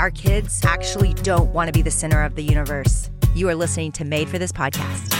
Our kids actually don't want to be the center of the universe. You are listening to Made for This podcast.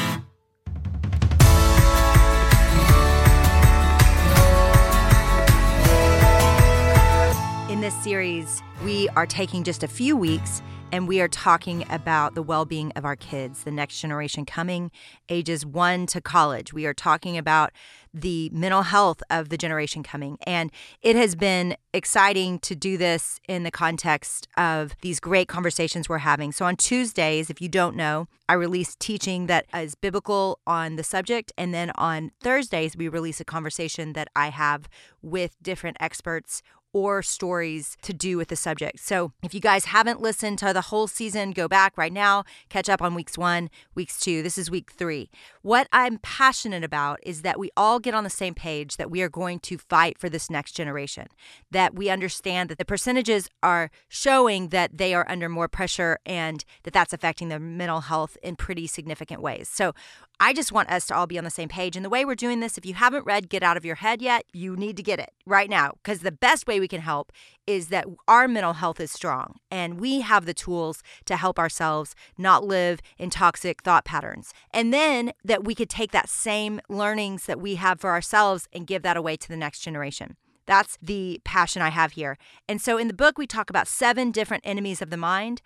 In this series, we are taking just a few weeks and we are talking about the well being of our kids, the next generation coming, ages one to college. We are talking about the mental health of the generation coming. And it has been exciting to do this in the context of these great conversations we're having. So on Tuesdays, if you don't know, I release teaching that is biblical on the subject. And then on Thursdays, we release a conversation that I have with different experts or stories to do with the subject. So if you guys haven't listened to the whole season, go back right now, catch up on weeks one, weeks two. This is week three. What I'm passionate about is that we all get on the same page that we are going to fight for this next generation, that we understand that the percentages are showing that they are under more pressure and that that's affecting their mental health in pretty significant ways. So I just want us to all be on the same page. And the way we're doing this, if you haven't read Get Out of Your Head yet, you need to get it right now because the best way we can help is that our mental health is strong and we have the tools to help ourselves not live in toxic thought patterns. And then that we could take that same learnings that we have for ourselves and give that away to the next generation. That's the passion I have here. And so in the book, we talk about seven different enemies of the mind.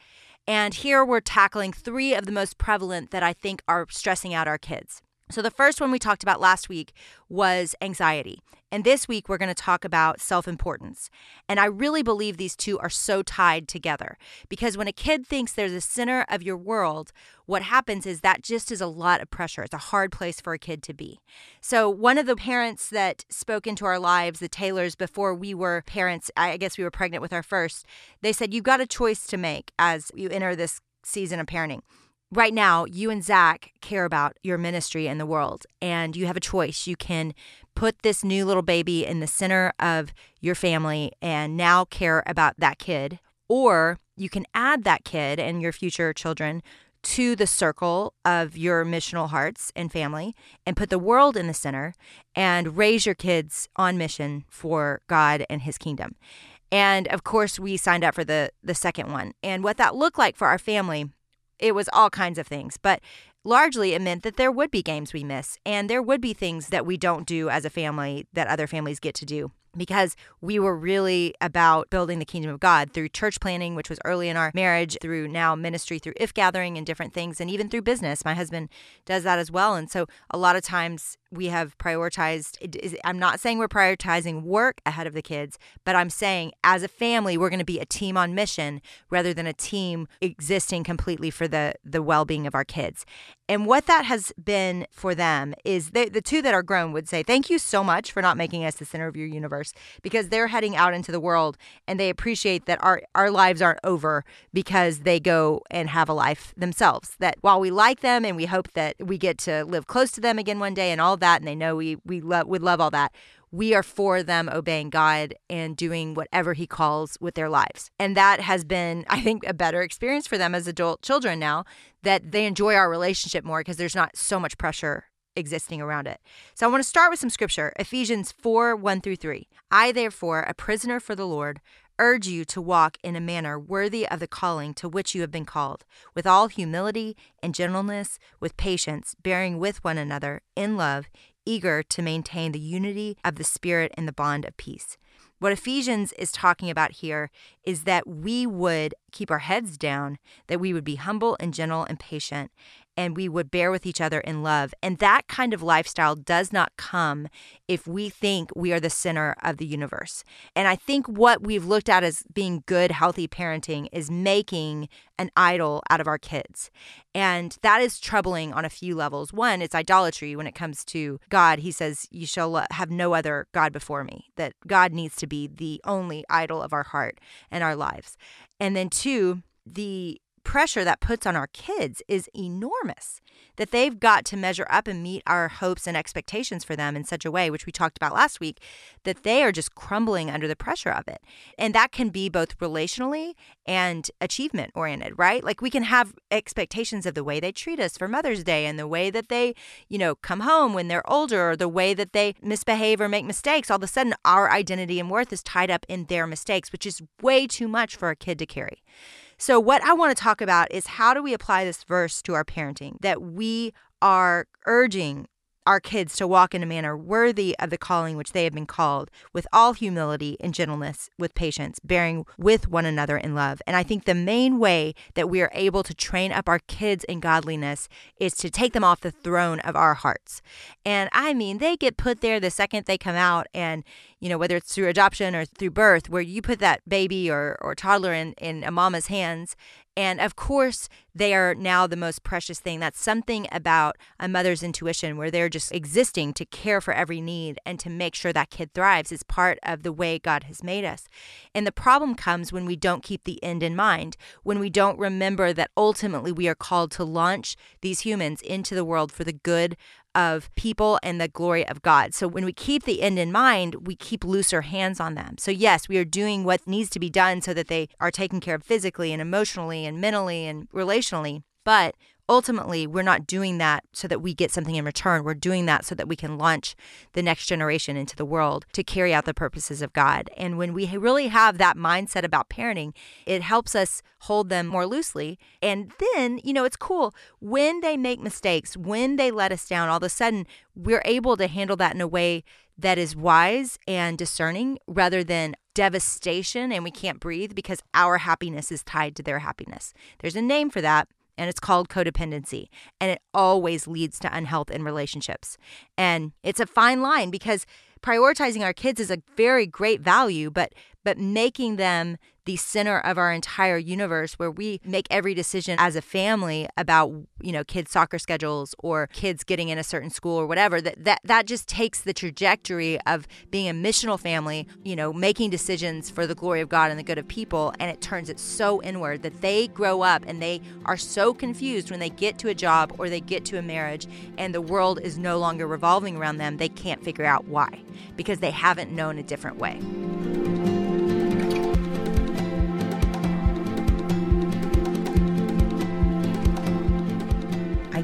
And here we're tackling three of the most prevalent that I think are stressing out our kids. So, the first one we talked about last week was anxiety. And this week, we're going to talk about self importance. And I really believe these two are so tied together because when a kid thinks they're the center of your world, what happens is that just is a lot of pressure. It's a hard place for a kid to be. So, one of the parents that spoke into our lives, the Taylors, before we were parents, I guess we were pregnant with our first, they said, You've got a choice to make as you enter this season of parenting right now, you and Zach care about your ministry in the world, and you have a choice. You can put this new little baby in the center of your family and now care about that kid, or you can add that kid and your future children to the circle of your missional hearts and family and put the world in the center and raise your kids on mission for God and his kingdom. And of course, we signed up for the the second one. And what that looked like for our family it was all kinds of things. But largely it meant that there would be games we miss and there would be things that we don't do as a family that other families get to do because we were really about building the kingdom of God through church planning, which was early in our marriage, through now ministry, through IF:Gathering and different things, and even through business. My husband does that as well. And so a lot of times we have prioritized i'm not saying we're prioritizing work ahead of the kids but i'm saying as a family we're going to be a team on mission rather than a team existing completely for the the well-being of our kids and what that has been for them is they, the two that are grown would say thank you so much for not making us the center of universe because they're heading out into the world and they appreciate that our our lives aren't over because they go and have a life themselves that while we like them and we hope that we get to live close to them again one day and all that and they know we we love would love all that we are for them obeying God and doing whatever He calls with their lives. And that has been, I think, a better experience for them as adult children now that they enjoy our relationship more because there's not so much pressure existing around it. So I want to start with some scripture Ephesians 4 1 through 3. I, therefore, a prisoner for the Lord, urge you to walk in a manner worthy of the calling to which you have been called, with all humility and gentleness, with patience, bearing with one another in love, eager to maintain the unity of the Spirit in the bond of peace. What Ephesians is talking about here is that we would keep our heads down, that we would be humble and gentle and patient, and we would bear with each other in love. And that kind of lifestyle does not come if we think we are the center of the universe. And I think what we've looked at as being good, healthy parenting is making an idol out of our kids. And that is troubling on a few levels. One, it's idolatry when it comes to God. He says, You shall uh, have no other God before me, that God needs to be the only idol of our heart. and our lives. And then, two, the pressure that puts on our kids is enormous that they've got to measure up and meet our hopes and expectations for them in such a way, which we talked about last week, that they are just crumbling under the pressure of it. And that can be both relationally and achievement oriented, right? Like we can have expectations of the way they treat us for Mother's Day and the way that they, you know, come home when they're older or the way that they misbehave or make mistakes. All of a sudden, our identity and worth is tied up in their mistakes, which is way too much for a kid to carry. So, what I want to talk about is how do we apply this verse to our parenting? That we are urging our kids to walk in a manner worthy of the calling which they have been called, with all humility and gentleness, with patience, bearing with one another in love. And I think the main way that we are able to train up our kids in godliness is to take them off the throne of our hearts. And I mean, they get put there the second they come out, and you know, whether it's through adoption or through birth, where you put that baby or, or toddler in, in a mama's hands and of course, they are now the most precious thing. That's something about a mother's intuition where they're just existing to care for every need and to make sure that kid thrives is part of the way God has made us. And the problem comes when we don't keep the end in mind, when we don't remember that ultimately we are called to launch these humans into the world for the good of people and the glory of God. So when we keep the end in mind, we keep looser hands on them. So, yes, we are doing what needs to be done so that they are taken care of physically and emotionally and mentally and relationally. But ultimately, we're not doing that so that we get something in return. We're doing that so that we can launch the next generation into the world to carry out the purposes of God. And when we really have that mindset about parenting, it helps us hold them more loosely. And then, you know, it's cool when they make mistakes, when they let us down, all of a sudden we're able to handle that in a way that is wise and discerning rather than devastation and we can't breathe because our happiness is tied to their happiness. There's a name for that and it's called codependency and it always leads to unhealth in relationships. And it's a fine line because prioritizing our kids is a very great value but but making them the center of our entire universe where we make every decision as a family about you know kids soccer schedules or kids getting in a certain school or whatever. That that, that just takes the trajectory of being a missional family you know making decisions for the glory of god and the good of people. And it turns it so inward that they grow up and they are so confused when they get to a job or they get to a marriage and the world is no longer revolving around them they can't figure out why because they haven't known a different way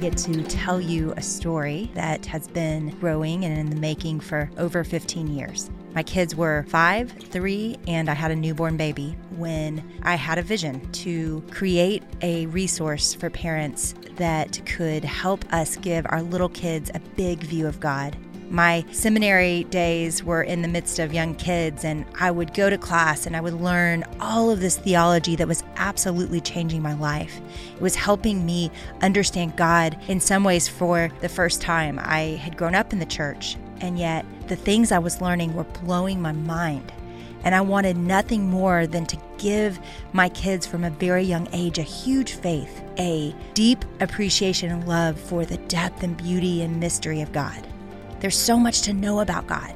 get to tell you a story that has been growing and in the making for over 15 years. My kids were five, three, and I had a newborn baby when I had a vision to create a resource for parents that could help us give our little kids a big view of God my seminary days were in the midst of young kids, and I would go to class and I would learn all of this theology that was absolutely changing my life. It was helping me understand God in some ways for the first time. I had grown up in the church, and yet the things I was learning were blowing my mind. And I wanted nothing more than to give my kids from a very young age a huge faith, a deep appreciation and love for the depth and beauty and mystery of God. There's so much to know about God.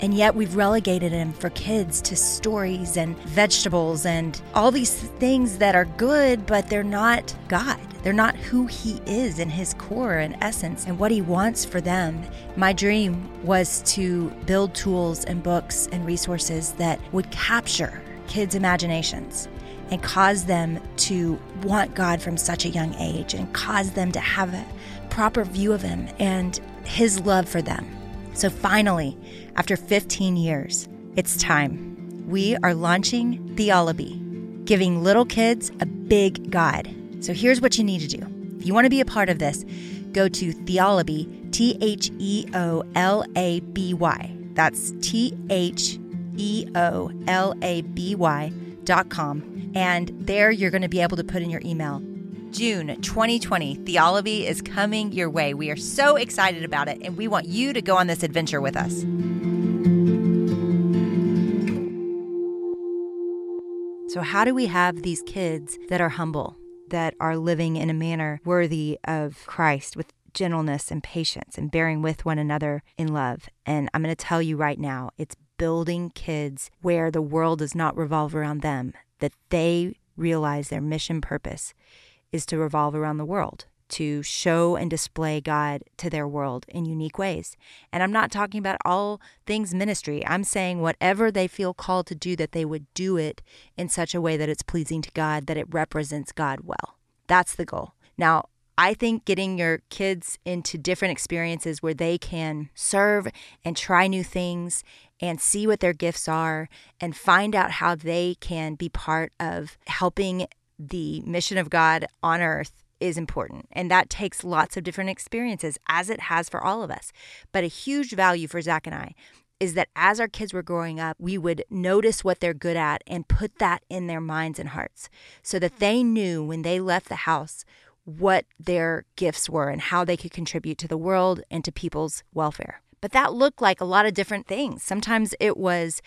And yet we've relegated him for kids to stories and vegetables and all these things that are good, but they're not God. They're not who he is in his core and essence and what he wants for them. My dream was to build tools and books and resources that would capture kids' imaginations and cause them to want God from such a young age and cause them to have a proper view of him and his love for them. So finally, after 15 years, it's time. We are launching Theolaby, giving little kids a big God. So here's what you need to do. If you want to be a part of this, go to Theolaby, T H E O L A B Y. That's T H E O L A B Y dot com. And there you're going to be able to put in your email June 2020, Theolaby is coming your way. We are so excited about it, and we want you to go on this adventure with us. So, how do we have these kids that are humble, that are living in a manner worthy of Christ with gentleness and patience and bearing with one another in love? And I'm going to tell you right now, it's building kids where the world does not revolve around them, that they realize their mission purpose is to revolve around the world, to show and display God to their world in unique ways. And I'm not talking about all things ministry. I'm saying whatever they feel called to do, that they would do it in such a way that it's pleasing to God, that it represents God well. That's the goal. Now, I think getting your kids into different experiences where they can serve and try new things and see what their gifts are and find out how they can be part of helping the mission of God on earth is important. And that takes lots of different experiences, as it has for all of us. But a huge value for Zach and I is that as our kids were growing up, we would notice what they're good at and put that in their minds and hearts so that they knew when they left the house what their gifts were and how they could contribute to the world and to people's welfare. But that looked like a lot of different things. Sometimes it was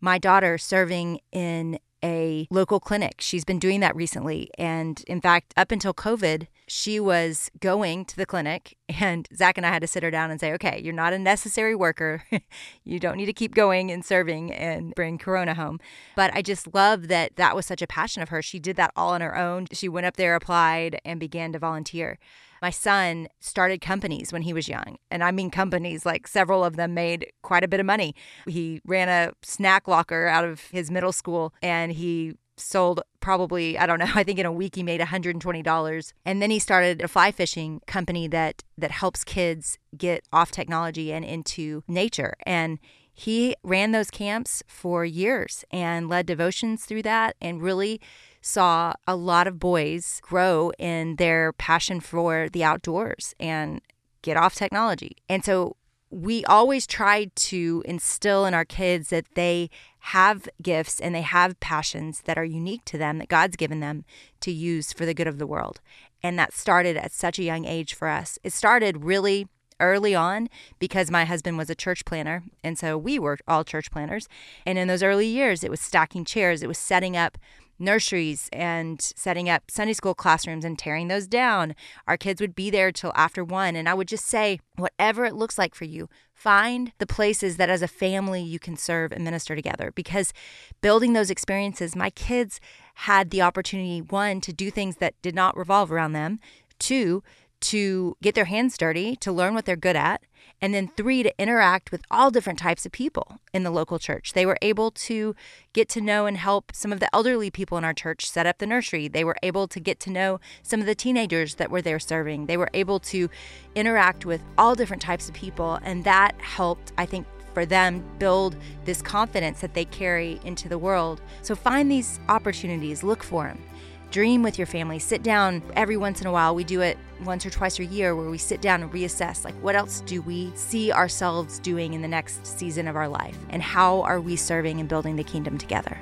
my daughter serving in a local clinic. She's been doing that recently. And in fact, up until COVID, she was going to the clinic, and Zach and I had to sit her down and say, okay, you're not a necessary worker. you don't need to keep going and serving and bring Corona home. But I just love that that was such a passion of hers. She did that all on her own. She went up there, applied, and began to volunteer. My son started companies when he was young. And I mean companies, like several of them made quite a bit of money. He ran a snack locker out of his middle school and he sold probably i don't know i think in a week he made $120 and then he started a fly fishing company that that helps kids get off technology and into nature and he ran those camps for years and led devotions through that and really saw a lot of boys grow in their passion for the outdoors and get off technology. And so we always tried to instill in our kids that they have gifts and they have passions that are unique to them, that God's given them to use for the good of the world. And that started at such a young age for us. It started really early on because my husband was a church planner. And so we were all church planners. And in those early years, it was stacking chairs, it was setting up nurseries and setting up Sunday school classrooms and tearing those down. Our kids would be there till after one. And I would just say, whatever it looks like for you, find the places that as a family you can serve and minister together. Because building those experiences, my kids had the opportunity, one, to do things that did not revolve around them, two, to get their hands dirty, to learn what they're good at, and then three, to interact with all different types of people in the local church. They were able to get to know and help some of the elderly people in our church set up the nursery. They were able to get to know some of the teenagers that were there serving. They were able to interact with all different types of people, and that helped, I think, for them build this confidence that they carry into the world. So find these opportunities, look for them dream with your family. Sit down every once in a while. We do it once or twice a year where we sit down and reassess like what else do we see ourselves doing in the next season of our life and how are we serving and building the kingdom together.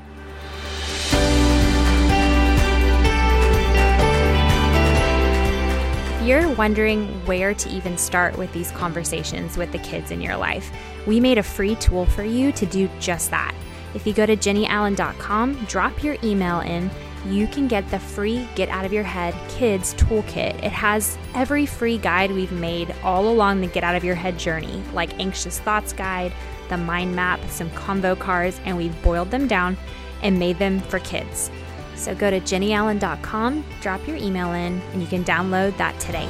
If you're wondering where to even start with these conversations with the kids in your life, we made a free tool for you to do just that. If you go to jennieallen.com, drop your email in you can get the free Get Out of Your Head Kids Toolkit. It has every free guide we've made all along the Get Out of Your Head journey, like Anxious Thoughts Guide, the Mind Map, some convo cards, and we've boiled them down and made them for kids. So go to jennieallen.com, drop your email in, and you can download that today.